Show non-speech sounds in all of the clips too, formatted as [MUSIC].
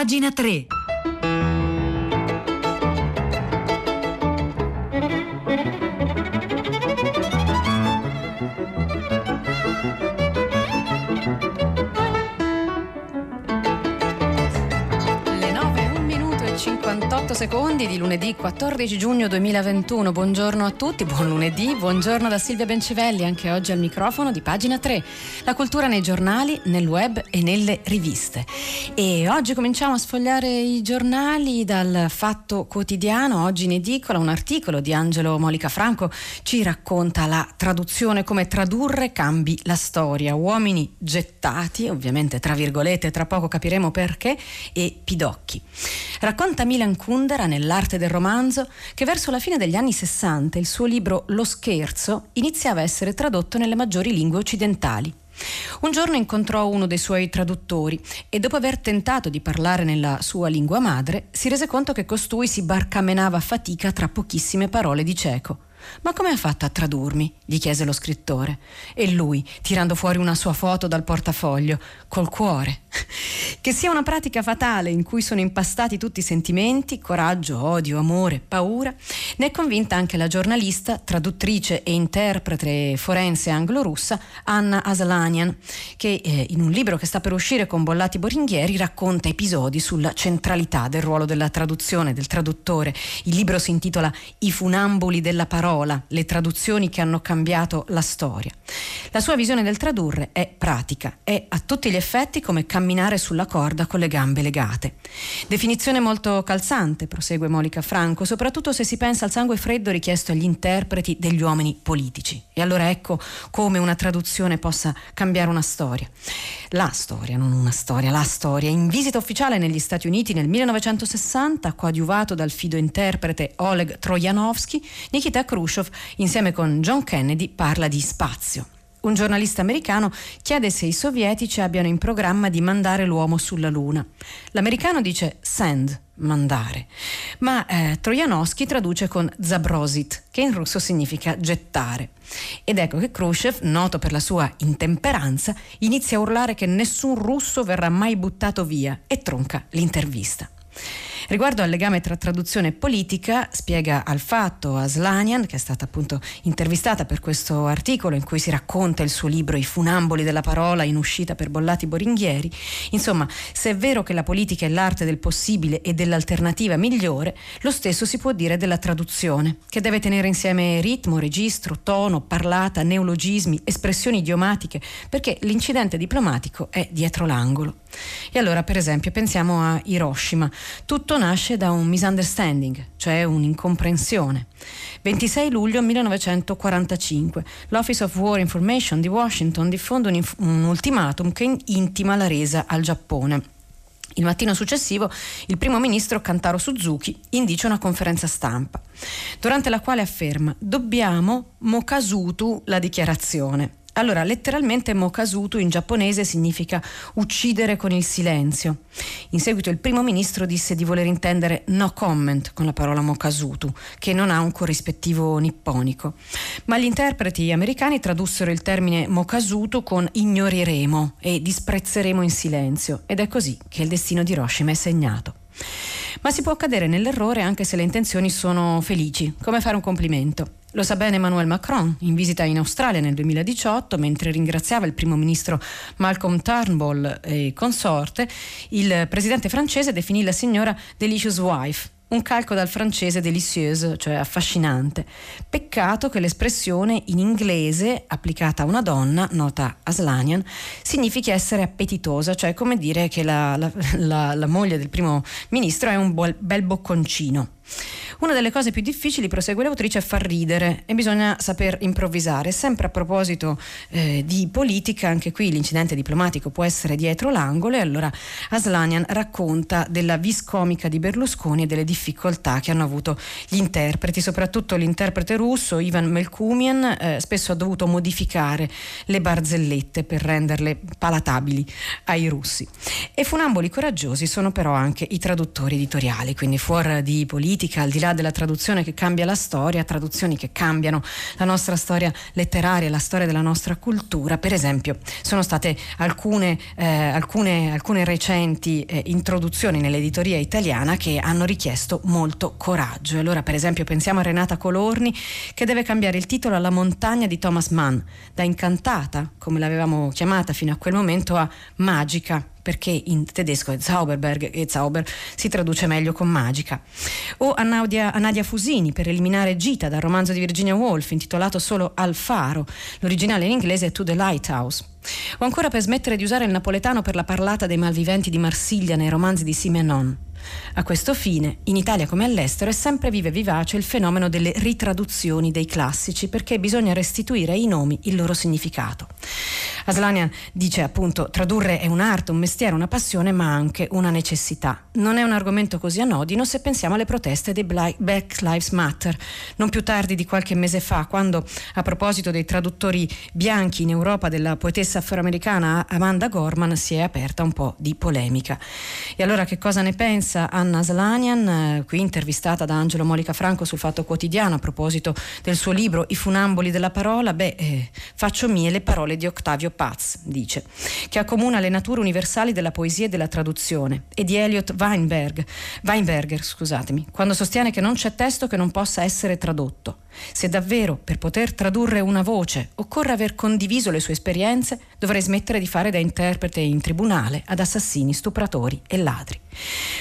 Pagina 3. Secondi di lunedì 14 giugno 2021. Buongiorno a tutti, buon lunedì, buongiorno da Silvia Bencivelli, anche oggi al microfono di pagina 3. La cultura nei giornali, nel web e nelle riviste. E oggi cominciamo a sfogliare i giornali dal Fatto Quotidiano, oggi in edicola un articolo di Angelo Molica Franco ci racconta la traduzione, come tradurre cambi la storia. Uomini gettati, ovviamente tra virgolette, tra poco capiremo perché, e pidocchi. Racconta Milan Kundera nell'arte del romanzo che verso la fine degli anni 60 il suo libro Lo scherzo iniziava a essere tradotto nelle maggiori lingue occidentali. Un giorno incontrò uno dei suoi traduttori e dopo aver tentato di parlare nella sua lingua madre, si rese conto che costui si barcamenava a fatica tra pochissime parole di cieco. Ma come ha fatto a tradurmi? gli chiese lo scrittore. E lui, tirando fuori una sua foto dal portafoglio, col cuore. [LAUGHS] Che sia una pratica fatale in cui sono impastati tutti i sentimenti, coraggio, odio, amore, paura, ne è convinta anche la giornalista, traduttrice e interprete forense anglo-russa Anna Aslanian, che eh, in un libro che sta per uscire con Bollati Boringhieri racconta episodi sulla centralità del ruolo della traduzione, del traduttore. Il libro si intitola I funamboli della parola, le traduzioni che hanno cambiato la storia. La sua visione del tradurre è pratica, è a tutti gli effetti come camminare sulla corda con le gambe legate. Definizione molto calzante, prosegue Monica Franco, soprattutto se si pensa al sangue freddo richiesto agli interpreti degli uomini politici. E allora ecco come una traduzione possa cambiare una storia. La storia, non una storia, la storia. In visita ufficiale negli Stati Uniti nel 1960, coadiuvato dal fido interprete Oleg Trojanovsky, Nikita Khrushchev, insieme con John Kennedy, parla di spazio. Un giornalista americano chiede se i sovietici abbiano in programma di mandare l'uomo sulla Luna. L'americano dice send, mandare, ma eh, Trojanowski traduce con zabrosit, che in russo significa gettare. Ed ecco che Khrushchev, noto per la sua intemperanza, inizia a urlare che nessun russo verrà mai buttato via e tronca l'intervista. Riguardo al legame tra traduzione e politica, spiega al fatto Aslanian, che è stata appunto intervistata per questo articolo in cui si racconta il suo libro I funamboli della parola in uscita per Bollati Boringhieri. Insomma, se è vero che la politica è l'arte del possibile e dell'alternativa migliore, lo stesso si può dire della traduzione, che deve tenere insieme ritmo, registro, tono, parlata, neologismi, espressioni idiomatiche, perché l'incidente diplomatico è dietro l'angolo. E allora, per esempio, pensiamo a Hiroshima. Tutto nasce da un misunderstanding, cioè un'incomprensione. 26 luglio 1945, l'Office of War Information di Washington diffonde un, un ultimatum che intima la resa al Giappone. Il mattino successivo il primo ministro Kantaro Suzuki indice una conferenza stampa, durante la quale afferma dobbiamo mokasutu la dichiarazione. Allora, letteralmente Mokasutu in giapponese significa uccidere con il silenzio. In seguito il primo ministro disse di voler intendere no comment con la parola Mokasutu, che non ha un corrispettivo nipponico. Ma gli interpreti americani tradussero il termine Mokasutu con ignoreremo e disprezzeremo in silenzio ed è così che il destino di Hiroshima è segnato. Ma si può cadere nell'errore anche se le intenzioni sono felici, come fare un complimento. Lo sa bene Emmanuel Macron, in visita in Australia nel 2018, mentre ringraziava il primo ministro Malcolm Turnbull e consorte, il presidente francese definì la signora Delicious Wife, un calco dal francese delicieuse, cioè affascinante. Peccato che l'espressione in inglese applicata a una donna, nota Aslanian, significhi essere appetitosa, cioè come dire che la, la, la, la moglie del primo ministro è un bel bocconcino. Una delle cose più difficili, prosegue l'autrice, è far ridere e bisogna saper improvvisare. Sempre a proposito eh, di politica, anche qui l'incidente diplomatico può essere dietro l'angolo e allora Aslanian racconta della vis comica di Berlusconi e delle difficoltà che hanno avuto gli interpreti, soprattutto l'interprete russo Ivan Melkumian eh, spesso ha dovuto modificare le barzellette per renderle palatabili ai russi. E funamboli coraggiosi sono però anche i traduttori editoriali, quindi fuori di politica, al di là l'idea della traduzione che cambia la storia, traduzioni che cambiano la nostra storia letteraria, la storia della nostra cultura. Per esempio, sono state alcune, eh, alcune, alcune recenti eh, introduzioni nell'editoria italiana che hanno richiesto molto coraggio. Allora, per esempio, pensiamo a Renata Colorni che deve cambiare il titolo alla montagna di Thomas Mann, da incantata, come l'avevamo chiamata fino a quel momento, a magica perché in tedesco è Zauberberg e Zauber si traduce meglio con magica. O a Nadia, a Nadia Fusini per eliminare Gita dal romanzo di Virginia Woolf intitolato solo Al faro, l'originale in inglese è To the Lighthouse. O ancora per smettere di usare il napoletano per la parlata dei malviventi di Marsiglia nei romanzi di Simenon. A questo fine, in Italia come all'estero, è sempre vivo e vivace il fenomeno delle ritraduzioni dei classici, perché bisogna restituire ai nomi il loro significato. Aslania dice appunto tradurre è un'arte, un mestiere, una passione, ma anche una necessità. Non è un argomento così anodino se pensiamo alle proteste dei Black Lives Matter. Non più tardi di qualche mese fa, quando a proposito dei traduttori bianchi in Europa della poetessa afroamericana Amanda Gorman si è aperta un po' di polemica. E allora che cosa ne pensa? Pensa Anna Slanian, eh, qui intervistata da Angelo Molica Franco sul Fatto Quotidiano a proposito del suo libro I funamboli della parola, beh, eh, faccio mie le parole di Octavio Paz, dice, che accomuna le nature universali della poesia e della traduzione, e di Elliot Weinberg, Weinberger, scusatemi, quando sostiene che non c'è testo che non possa essere tradotto. Se davvero per poter tradurre una voce occorre aver condiviso le sue esperienze, dovrei smettere di fare da interprete in tribunale ad assassini, stupratori e ladri.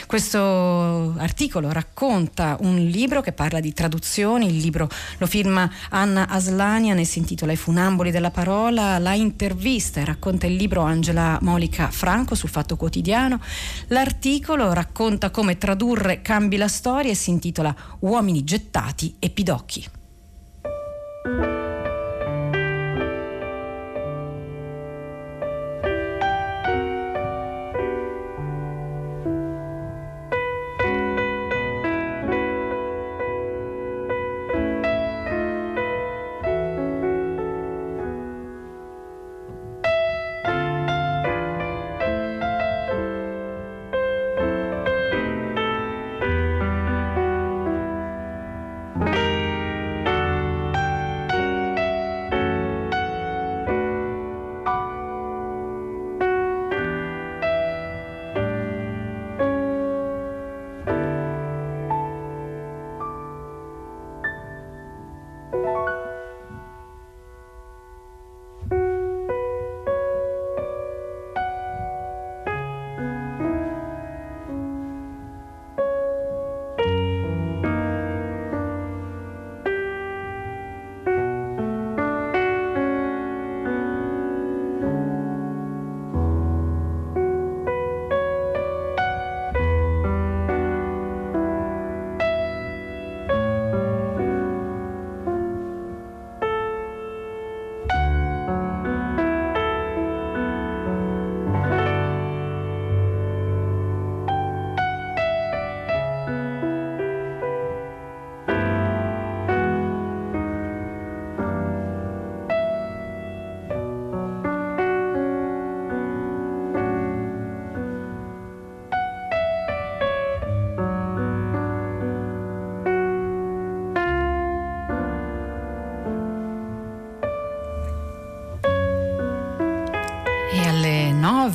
Questo articolo racconta un libro che parla di traduzioni, il libro lo firma Anna Aslanian e si intitola I funamboli della parola, la intervista e racconta il libro Angela Molica Franco sul Fatto Quotidiano, l'articolo racconta come tradurre cambi la storia e si intitola Uomini gettati e pidocchi.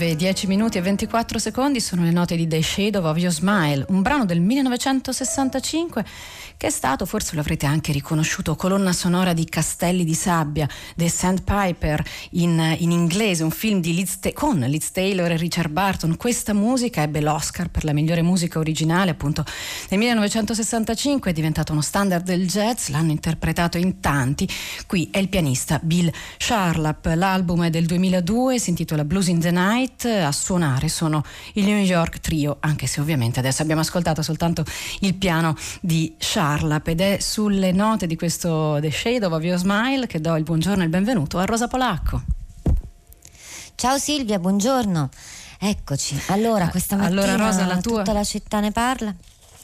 9, 10 minuti e 24 secondi sono le note di The Shadow of Your Smile, un brano del 1965 che è stato, forse lo avrete anche riconosciuto, colonna sonora di Castelli di Sabbia, The Sandpiper in, in inglese, un film Liz con Liz Taylor e Richard Barton. Questa musica ebbe l'Oscar per la migliore musica originale appunto nel 1965, è diventato uno standard del jazz, l'hanno interpretato in tanti. Qui è il pianista Bill Charlap, l'album è del 2002, si intitola Blues in the Night, a suonare sono il New York Trio, anche se ovviamente adesso abbiamo ascoltato soltanto il piano di Charlap. Charlap ed è sulle note di questo The Shade of Your Smile che do il buongiorno e il benvenuto a Rosa Polacco. Ciao Silvia, buongiorno. Eccoci. Allora, questa mattina allora, Rosa, la tua... tutta la città ne parla.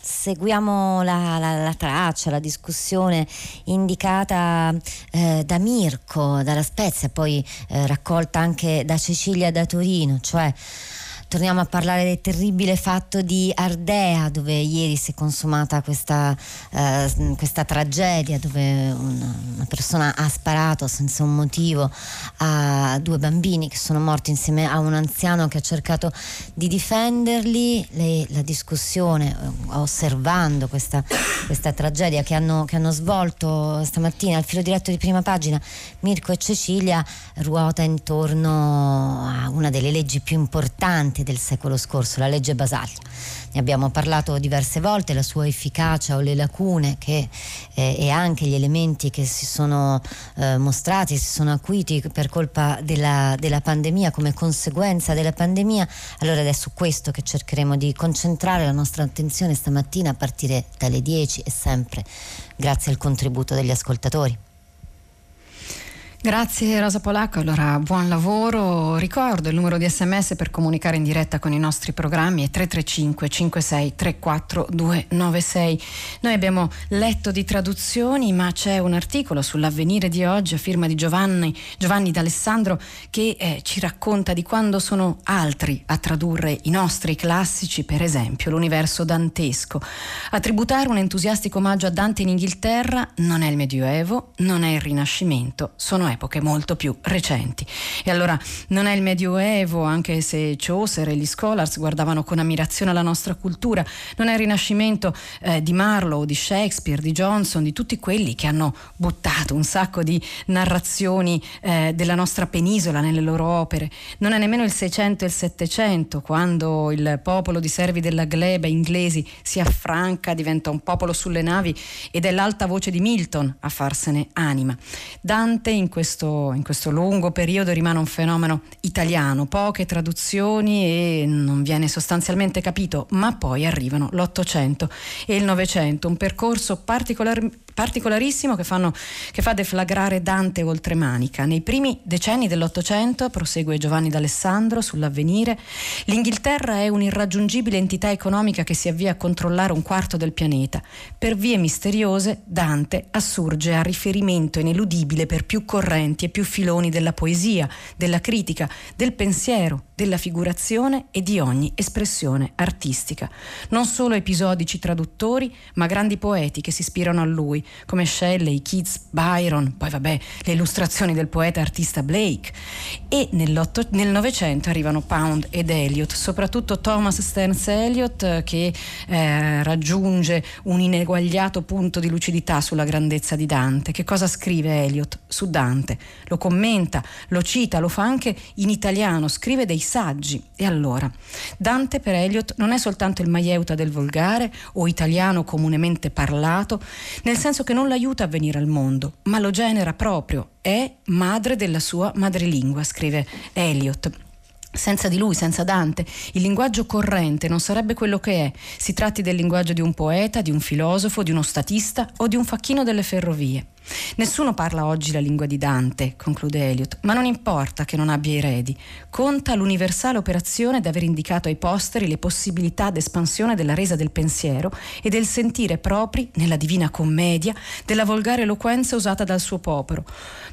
Seguiamo la, la, la traccia, la discussione indicata eh, da Mirko, dalla Spezia, poi eh, raccolta anche da Cecilia da Torino, cioè torniamo a parlare del terribile fatto di Ardea dove ieri si è consumata questa, eh, questa tragedia dove una, una, persona ha sparato senza un motivo a due bambini che sono morti insieme a un anziano che ha cercato di difenderli. Le, la discussione, eh, osservando questa, questa tragedia che hanno, che hanno svolto stamattina al filo diretto di prima pagina Mirko e Cecilia ruota intorno a una delle leggi più importanti del secolo scorso, la legge Basaglia. Ne abbiamo parlato diverse volte, la sua efficacia o le lacune che, eh, e anche gli elementi che si sono eh, mostrati, si sono acuiti per colpa della, della pandemia, come conseguenza della pandemia. Allora è su questo che cercheremo di concentrare la nostra attenzione stamattina a partire dalle 10 e sempre grazie al contributo degli ascoltatori. Grazie Rosa Polacco, allora buon lavoro. Ricordo il numero di sms per comunicare in diretta con i nostri programmi è 335 56 34 296. Noi abbiamo letto di traduzioni ma c'è un articolo sull'avvenire di oggi a firma di Giovanni, Giovanni D'Alessandro che eh, ci racconta di quando sono altri a tradurre i nostri classici, per esempio l'universo dantesco. A tributare un entusiastico omaggio a Dante in Inghilterra non è il Medioevo, non è il Rinascimento, sono epoche molto più recenti. E allora non è il Medioevo, anche se Chaucer e gli scholars guardavano con ammirazione la nostra cultura, non è il Rinascimento eh, di Marlowe, di Shakespeare, di Johnson, di tutti quelli che hanno buttato un sacco di narrazioni eh, della nostra penisola nelle loro opere. Non è nemmeno il Seicento e il Settecento, quando il popolo di servi della gleba inglesi si affranca, diventa un popolo sulle navi ed è l'alta voce di Milton a farsene anima. Dante in questo, in questo lungo periodo rimane un fenomeno italiano, poche traduzioni e non viene sostanzialmente capito, ma poi arrivano l'Ottocento e il Novecento, un percorso particolar, particolarissimo che, fanno, che, fa deflagrare Dante oltre Manica. Nei primi decenni dell'Ottocento, prosegue Giovanni d'Alessandro sull'avvenire, l'Inghilterra è un'irraggiungibile entità economica che si avvia a controllare un quarto del pianeta. Per vie misteriose Dante assurge a riferimento ineludibile per più correnti e più filoni della poesia, della critica, del pensiero, della figurazione e di ogni espressione artistica. Non solo episodici traduttori, ma grandi poeti che si ispirano a lui, come Shelley, Keats, Byron, poi vabbè le illustrazioni del poeta artista Blake. E nel Novecento arrivano Pound ed Eliot, soprattutto Thomas Stearns Eliot che eh, raggiunge un ineguagliato punto di lucidità sulla grandezza di Dante. Che cosa scrive Eliot su Dante? Lo commenta, lo cita, lo fa anche in italiano, scrive dei saggi. E allora, Dante per Eliot non è soltanto il maieuta del volgare o italiano comunemente parlato, nel senso che non l'aiuta a venire al mondo, ma lo genera proprio, è madre della sua madrelingua, scrive Eliot. Senza di lui, senza Dante, il linguaggio corrente non sarebbe quello che è, si tratti del linguaggio di un poeta, di un filosofo, di uno statista o di un facchino delle ferrovie. Nessuno parla oggi la lingua di Dante, conclude Eliot, ma non importa che non abbia eredi. Conta l'universale operazione di aver indicato ai posteri le possibilità d'espansione della resa del pensiero e del sentire propri, nella divina commedia, della volgare eloquenza usata dal suo popolo,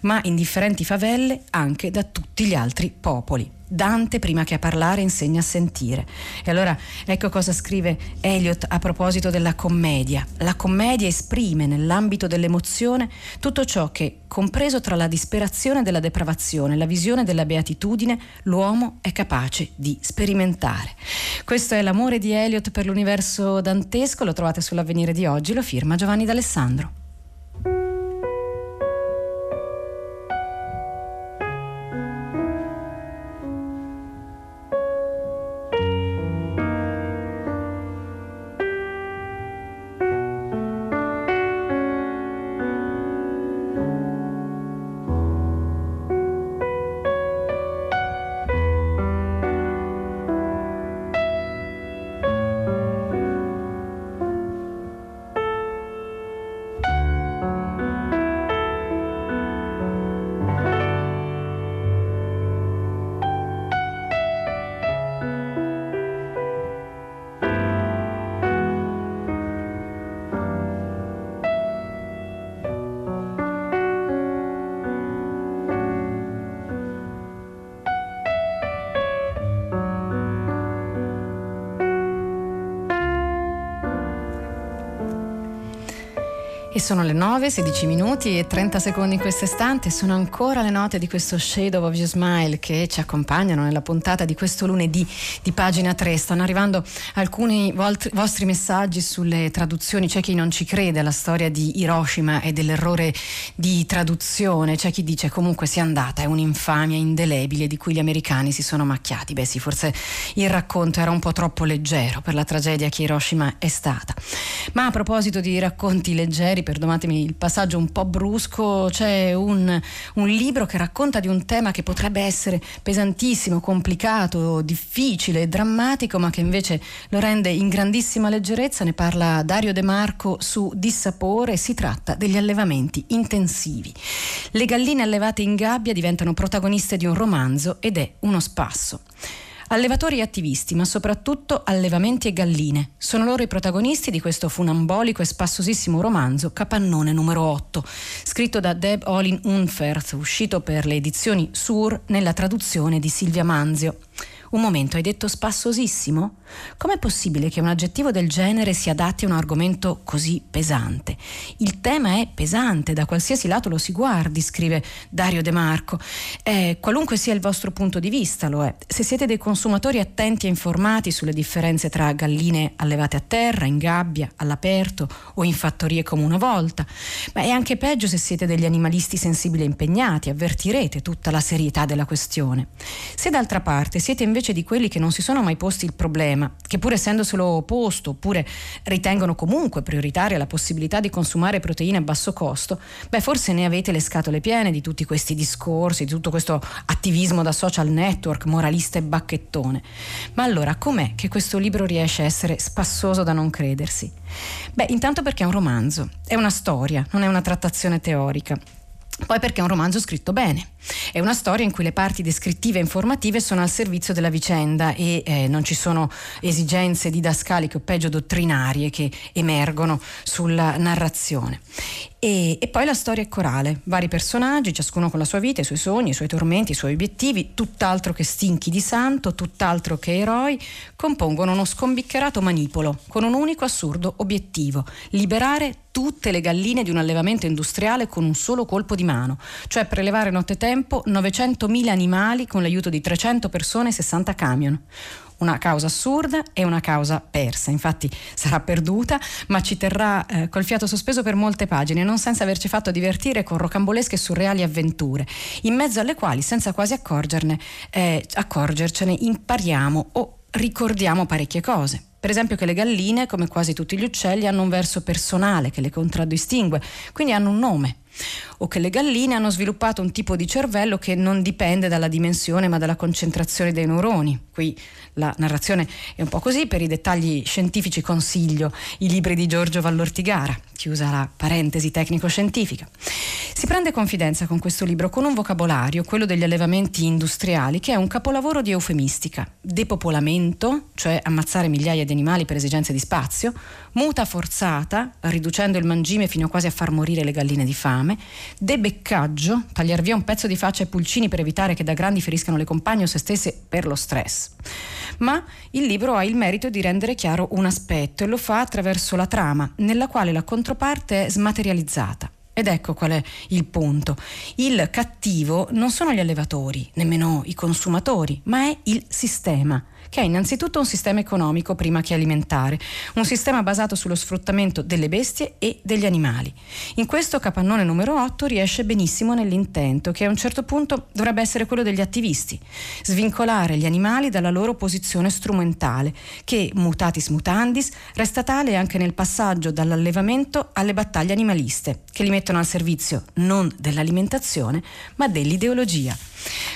ma in differenti favelle anche da tutti gli altri popoli. Dante prima che a parlare insegna a sentire. E allora ecco cosa scrive Eliot a proposito della commedia. La commedia esprime nell'ambito dell'emozione tutto ciò che, compreso tra la disperazione della depravazione e la visione della beatitudine, l'uomo è capace di sperimentare. Questo è l'amore di Eliot per l'universo dantesco, lo trovate sull'avvenire di oggi, lo firma Giovanni D'Alessandro. Sono le 9, 16 minuti e 30 secondi in questo istante. Sono ancora le note di questo Shadow of Your Smile che ci accompagnano nella puntata di questo lunedì di pagina 3. Stanno arrivando alcuni vostri messaggi sulle traduzioni. C'è chi non ci crede alla storia di Hiroshima e dell'errore di traduzione. C'è chi dice comunque sia andata, è un'infamia indelebile di cui gli americani si sono macchiati. Beh sì, forse il racconto era un po' troppo leggero per la tragedia che Hiroshima è stata. Ma a proposito di racconti leggeri, perdonatemi il passaggio un po' brusco, c'è un, un, libro che racconta di un tema che potrebbe essere pesantissimo, complicato, difficile, drammatico, ma che invece lo rende in grandissima leggerezza. Ne parla Dario De Marco su Dissapore si tratta degli allevamenti intensivi. Le galline allevate in gabbia diventano protagoniste di un romanzo ed è uno spasso. Allevatori e attivisti, ma soprattutto allevamenti e galline. Sono loro i protagonisti di questo funambolico e spassosissimo romanzo Capannone numero 8, scritto da Deb Olin Unferth, uscito per le edizioni Sur nella traduzione di Silvia Manzio. Un momento, hai detto spassosissimo? Com'è possibile che un aggettivo del genere si adatti a un argomento così pesante? Il tema è pesante, da qualsiasi lato lo si guardi, scrive Dario De Marco. Eh, qualunque sia il vostro punto di vista, lo è. Se siete dei consumatori attenti e informati sulle differenze tra galline allevate a terra, in gabbia, all'aperto o in fattorie come una volta, ma è anche peggio se siete degli animalisti sensibili e impegnati, avvertirete tutta la serietà della questione. Se d'altra parte siete invece invece di quelli che non si sono mai posti il problema, che pur essendoselo posto, oppure ritengono comunque prioritaria la possibilità di consumare proteine a basso costo, beh forse ne avete le scatole piene di tutti questi discorsi, di tutto questo attivismo da social network, moralista e bacchettone. Ma allora com'è che questo libro riesce a essere spassoso da non credersi? Beh, intanto perché è un romanzo, è una storia, non è una trattazione teorica. Poi perché è un romanzo scritto bene. È una storia in cui le parti descrittive e informative sono al servizio della vicenda e eh, non ci sono esigenze didascaliche o peggio dottrinarie che emergono sulla narrazione. E, e, poi la storia è corale, vari personaggi, ciascuno con la sua vita, i suoi sogni, i suoi tormenti, i suoi obiettivi, tutt'altro che stinchi di santo, tutt'altro che eroi, compongono uno scombiccerato manipolo con un unico assurdo obiettivo, liberare tutte le galline di un allevamento industriale con un solo colpo di mano, cioè prelevare nottetempo 900.000 animali con l'aiuto di 300 persone e 60 camion una causa assurda e una causa persa. Infatti sarà perduta, ma ci terrà eh, col fiato sospeso per molte pagine, non senza averci fatto divertire con rocambolesche e surreali avventure, in mezzo alle quali, senza quasi eh, accorgercene, impariamo o ricordiamo parecchie cose. Per esempio che le galline, come quasi tutti gli uccelli, hanno un verso personale che le contraddistingue, quindi hanno un nome o che le galline hanno sviluppato un tipo di cervello che non dipende dalla dimensione ma dalla concentrazione dei neuroni. Qui la narrazione è un po' così, per i dettagli scientifici consiglio i libri di Giorgio Vallortigara, chiusa la parentesi tecnico-scientifica. Si prende confidenza con questo libro con un vocabolario, quello degli allevamenti industriali, che è un capolavoro di eufemistica. Depopolamento, cioè ammazzare migliaia di animali per esigenze di spazio, muta forzata, riducendo il mangime fino quasi a far morire le galline di fame, debeccaggio, tagliar via un pezzo di faccia ai pulcini per evitare che da grandi feriscano le compagne o se stesse per lo stress. Ma il libro ha il merito di rendere chiaro un aspetto e lo fa attraverso la trama, nella quale la controparte è smaterializzata. Ed ecco qual è il punto. Il cattivo non sono gli allevatori, nemmeno i consumatori, ma è il sistema che è innanzitutto un sistema economico prima che alimentare, un sistema basato sullo sfruttamento delle bestie e degli animali. In questo capannone numero 8 riesce benissimo nell'intento, che a un certo punto dovrebbe essere quello degli attivisti, svincolare gli animali dalla loro posizione strumentale, che mutatis mutandis resta tale anche nel passaggio dall'allevamento alle battaglie animaliste, che li mettono al servizio non dell'alimentazione, ma dell'ideologia.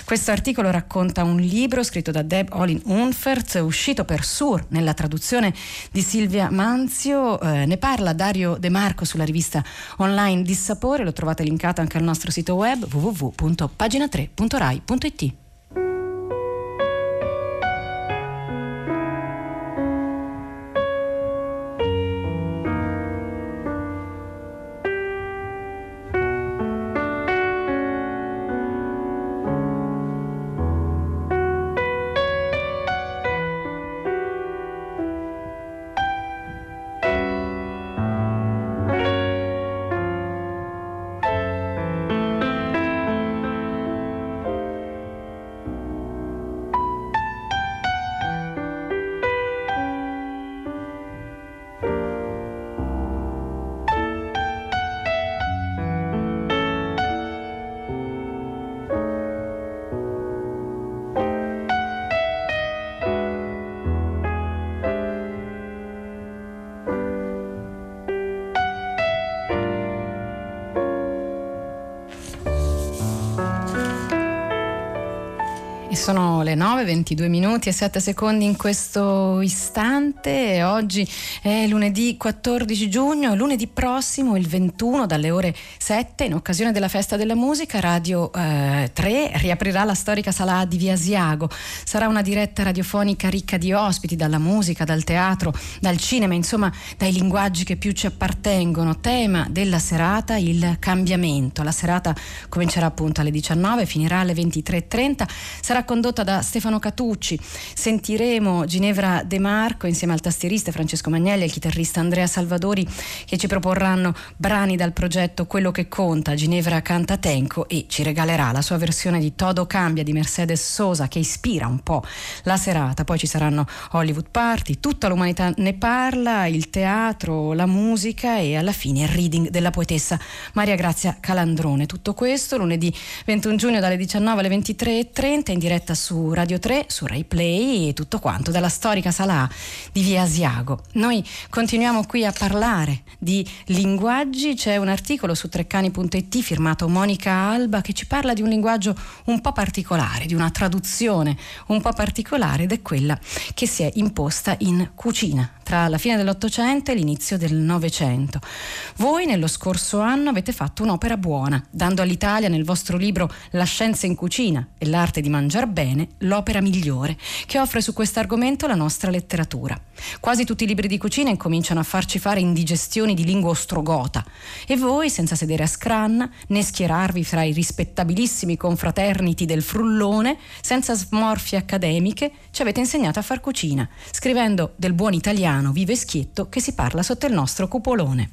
Questo articolo racconta un libro scritto da Deb Olin Unfert, uscito per Sur nella traduzione di Silvia Manzio. Eh, ne parla Dario De Marco sulla rivista online Dissapore, lo trovate linkato anche al nostro sito web www.pagina3.rai.it. E sono le 9, 22 minuti e 7 secondi in questo istante. Oggi è lunedì 14 giugno, lunedì prossimo, il 21, dalle ore 7, in occasione della festa della musica, Radio eh, 3 riaprirà la storica sala di Via Asiago. Sarà una diretta radiofonica ricca di ospiti, dalla musica, dal teatro, dal cinema, insomma, dai linguaggi che più ci appartengono. Tema della serata, il cambiamento. La serata comincerà appunto alle 19, finirà alle 23.30. Sarà condotta da Stefano Catucci. Sentiremo Ginevra De Marco insieme al tastierista Francesco Magnelli e al chitarrista Andrea Salvadori che ci proporranno brani dal progetto Quello che conta. Ginevra canta Tenco e ci regalerà la sua versione di Todo cambia di Mercedes Sosa che ispira un po' la serata. Poi ci saranno Hollywood Party, tutta l'umanità ne parla, il teatro, la musica e alla fine il reading della poetessa Maria Grazia Calandrone. Tutto questo lunedì 21 giugno dalle 19 alle 23.30 in diretta diretta su Radio 3, su Rai Play e tutto quanto dalla storica sala di Via Asiago. Noi continuiamo qui a parlare di linguaggi, c'è un articolo su treccani.it firmato Monica Alba che ci parla di un linguaggio un po' particolare, di una traduzione un po' particolare ed è quella che si è imposta in cucina tra la fine dell'Ottocento e l'inizio del Novecento. Voi nello scorso anno avete fatto un'opera buona, dando all'Italia nel vostro libro La scienza in cucina e l'arte di mangiar bene, l'opera migliore, che offre su questo argomento la nostra letteratura. Quasi tutti i libri di cucina incominciano a farci fare indigestioni di lingua ostrogota e voi, senza sedere a scranna, né schierarvi fra i rispettabilissimi confraterniti del frullone, senza smorfie accademiche, ci avete insegnato a far cucina, scrivendo del buon italiano vivo e schietto che si parla sotto il nostro cupolone.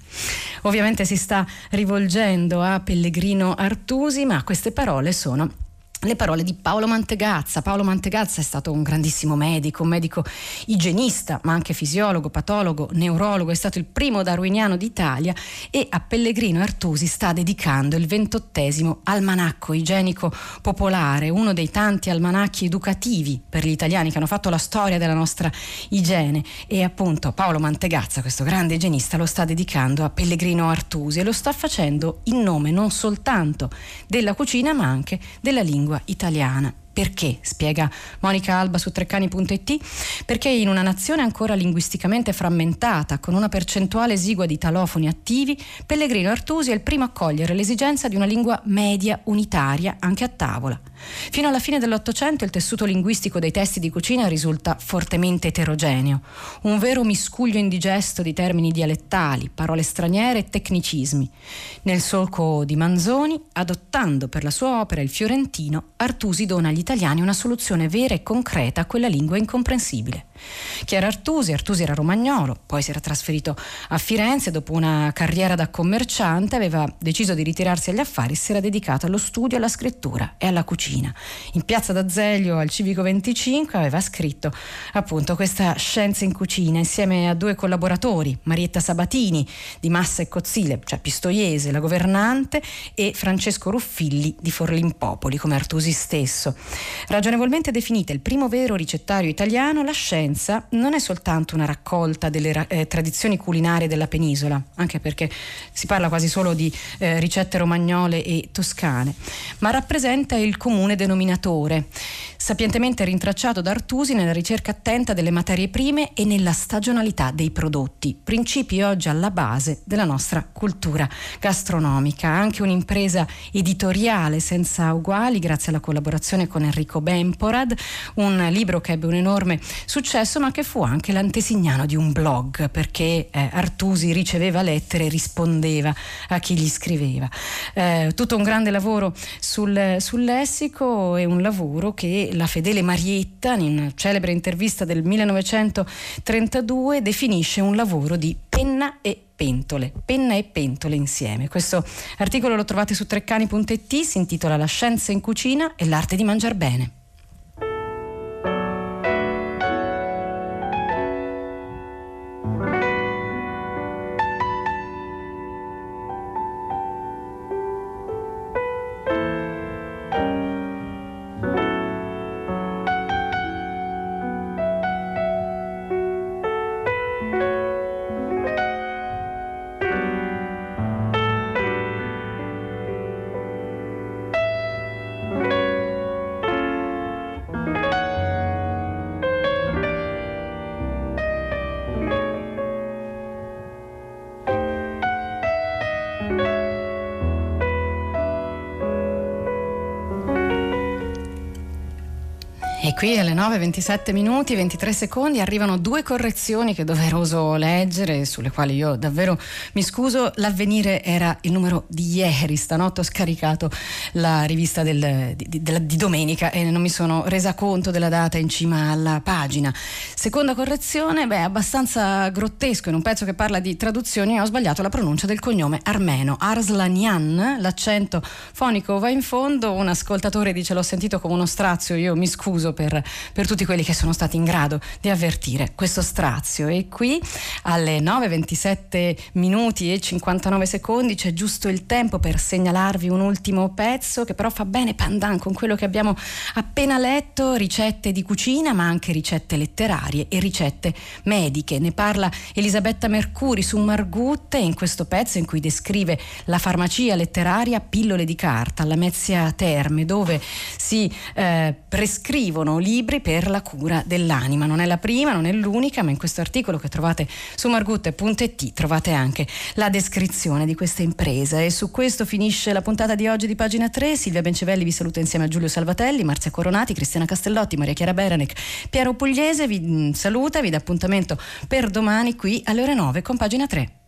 Ovviamente si sta rivolgendo a Pellegrino Artusi, ma queste parole sono le parole di Paolo Mantegazza. Paolo Mantegazza è stato un grandissimo medico, un medico igienista, ma anche fisiologo, patologo, neurologo, è stato il primo darwiniano d'Italia e a Pellegrino Artusi sta dedicando il ventottesimo almanacco igienico popolare, uno dei tanti almanacchi educativi per gli italiani che hanno fatto la storia della nostra igiene e appunto Paolo Mantegazza, questo grande igienista, lo sta dedicando a Pellegrino Artusi e lo sta facendo in nome non soltanto della cucina ma anche della lingua lingua italiana. Perché? spiega Monica Alba su treccani.it. Perché in una nazione ancora linguisticamente frammentata, con una percentuale esigua di talofoni attivi, Pellegrino Artusi è il primo a cogliere l'esigenza di una lingua media unitaria anche a tavola. Fino alla fine dell'Ottocento il tessuto linguistico dei testi di cucina risulta fortemente eterogeneo, un vero miscuglio indigesto di termini dialettali, parole straniere e tecnicismi. Nel solco di Manzoni, adottando per la sua opera il fiorentino, Artusi dona agli italiani una soluzione vera e concreta a quella lingua incomprensibile. Chi era Artusi? Artusi era romagnolo, poi si era trasferito a Firenze dopo una carriera da commerciante, aveva deciso di ritirarsi agli affari e si era dedicato allo studio, alla scrittura e alla cucina. In piazza d'Azeglio al Civico 25 aveva scritto appunto questa Scienza in cucina insieme a due collaboratori, Marietta Sabatini di Massa e Cozzile, cioè Pistoiese, la governante, e Francesco Ruffilli di Forlimpopoli, come Artusi stesso. Ragionevolmente definita il primo vero ricettario italiano, la scienza non è soltanto una raccolta delle eh, tradizioni culinarie della penisola, anche perché si parla quasi solo di eh, ricette romagnole e toscane, ma rappresenta il comune denominatore, sapientemente rintracciato da Artusi nella ricerca attenta delle materie prime e nella stagionalità dei prodotti, principi oggi alla base della nostra cultura gastronomica. Anche un'impresa editoriale senza uguali, grazie alla collaborazione con Enrico Bemporad, un libro che ebbe un enorme successo ma che fu anche l'antesignano di un blog perché eh, Artusi riceveva lettere e rispondeva a chi gli scriveva. Eh, tutto un grande lavoro sul, sul lessico e un lavoro che la fedele Marietta in una celebre intervista del 1932 definisce un lavoro di penna e pentole, penna e pentole insieme. Questo articolo lo trovate su treccani.it, si intitola La scienza in cucina e l'arte di mangiar bene. Qui alle 9, 27 minuti, 23 secondi arrivano due correzioni che è doveroso leggere, sulle quali io davvero mi scuso. L'avvenire era il numero di ieri, stanotte ho scaricato la rivista del, di, di, di, domenica e non mi sono resa conto della data in cima alla pagina. Seconda correzione, beh, abbastanza grottesco, in un pezzo che parla di traduzioni ho sbagliato la pronuncia del cognome armeno, Arslanian, l'accento fonico va in fondo, un ascoltatore dice l'ho sentito come uno strazio, io mi scuso per per, per, tutti quelli che sono stati in grado di avvertire questo strazio. E qui alle 9.27 minuti e 59 secondi c'è giusto il tempo per segnalarvi un ultimo pezzo che però fa bene pandan con quello che abbiamo appena letto, ricette di cucina ma anche ricette letterarie e ricette mediche. Ne parla Elisabetta Mercuri su Margut in questo pezzo in cui descrive la farmacia letteraria Pillole di carta alla Mezzia Terme dove si eh, prescrivono libri per la cura dell'anima. Non è la prima, non è l'unica, ma in questo articolo che trovate su margutte.it trovate anche la descrizione di questa impresa. E su questo finisce la puntata di oggi di pagina 3. Silvia Bencevelli vi saluta insieme a Giulio Salvatelli, Marzia Coronati, Cristiana Castellotti, Maria Chiara Beranec, Piero Pugliese vi mm, saluta, vi dà appuntamento per domani qui alle ore 9 con pagina 3.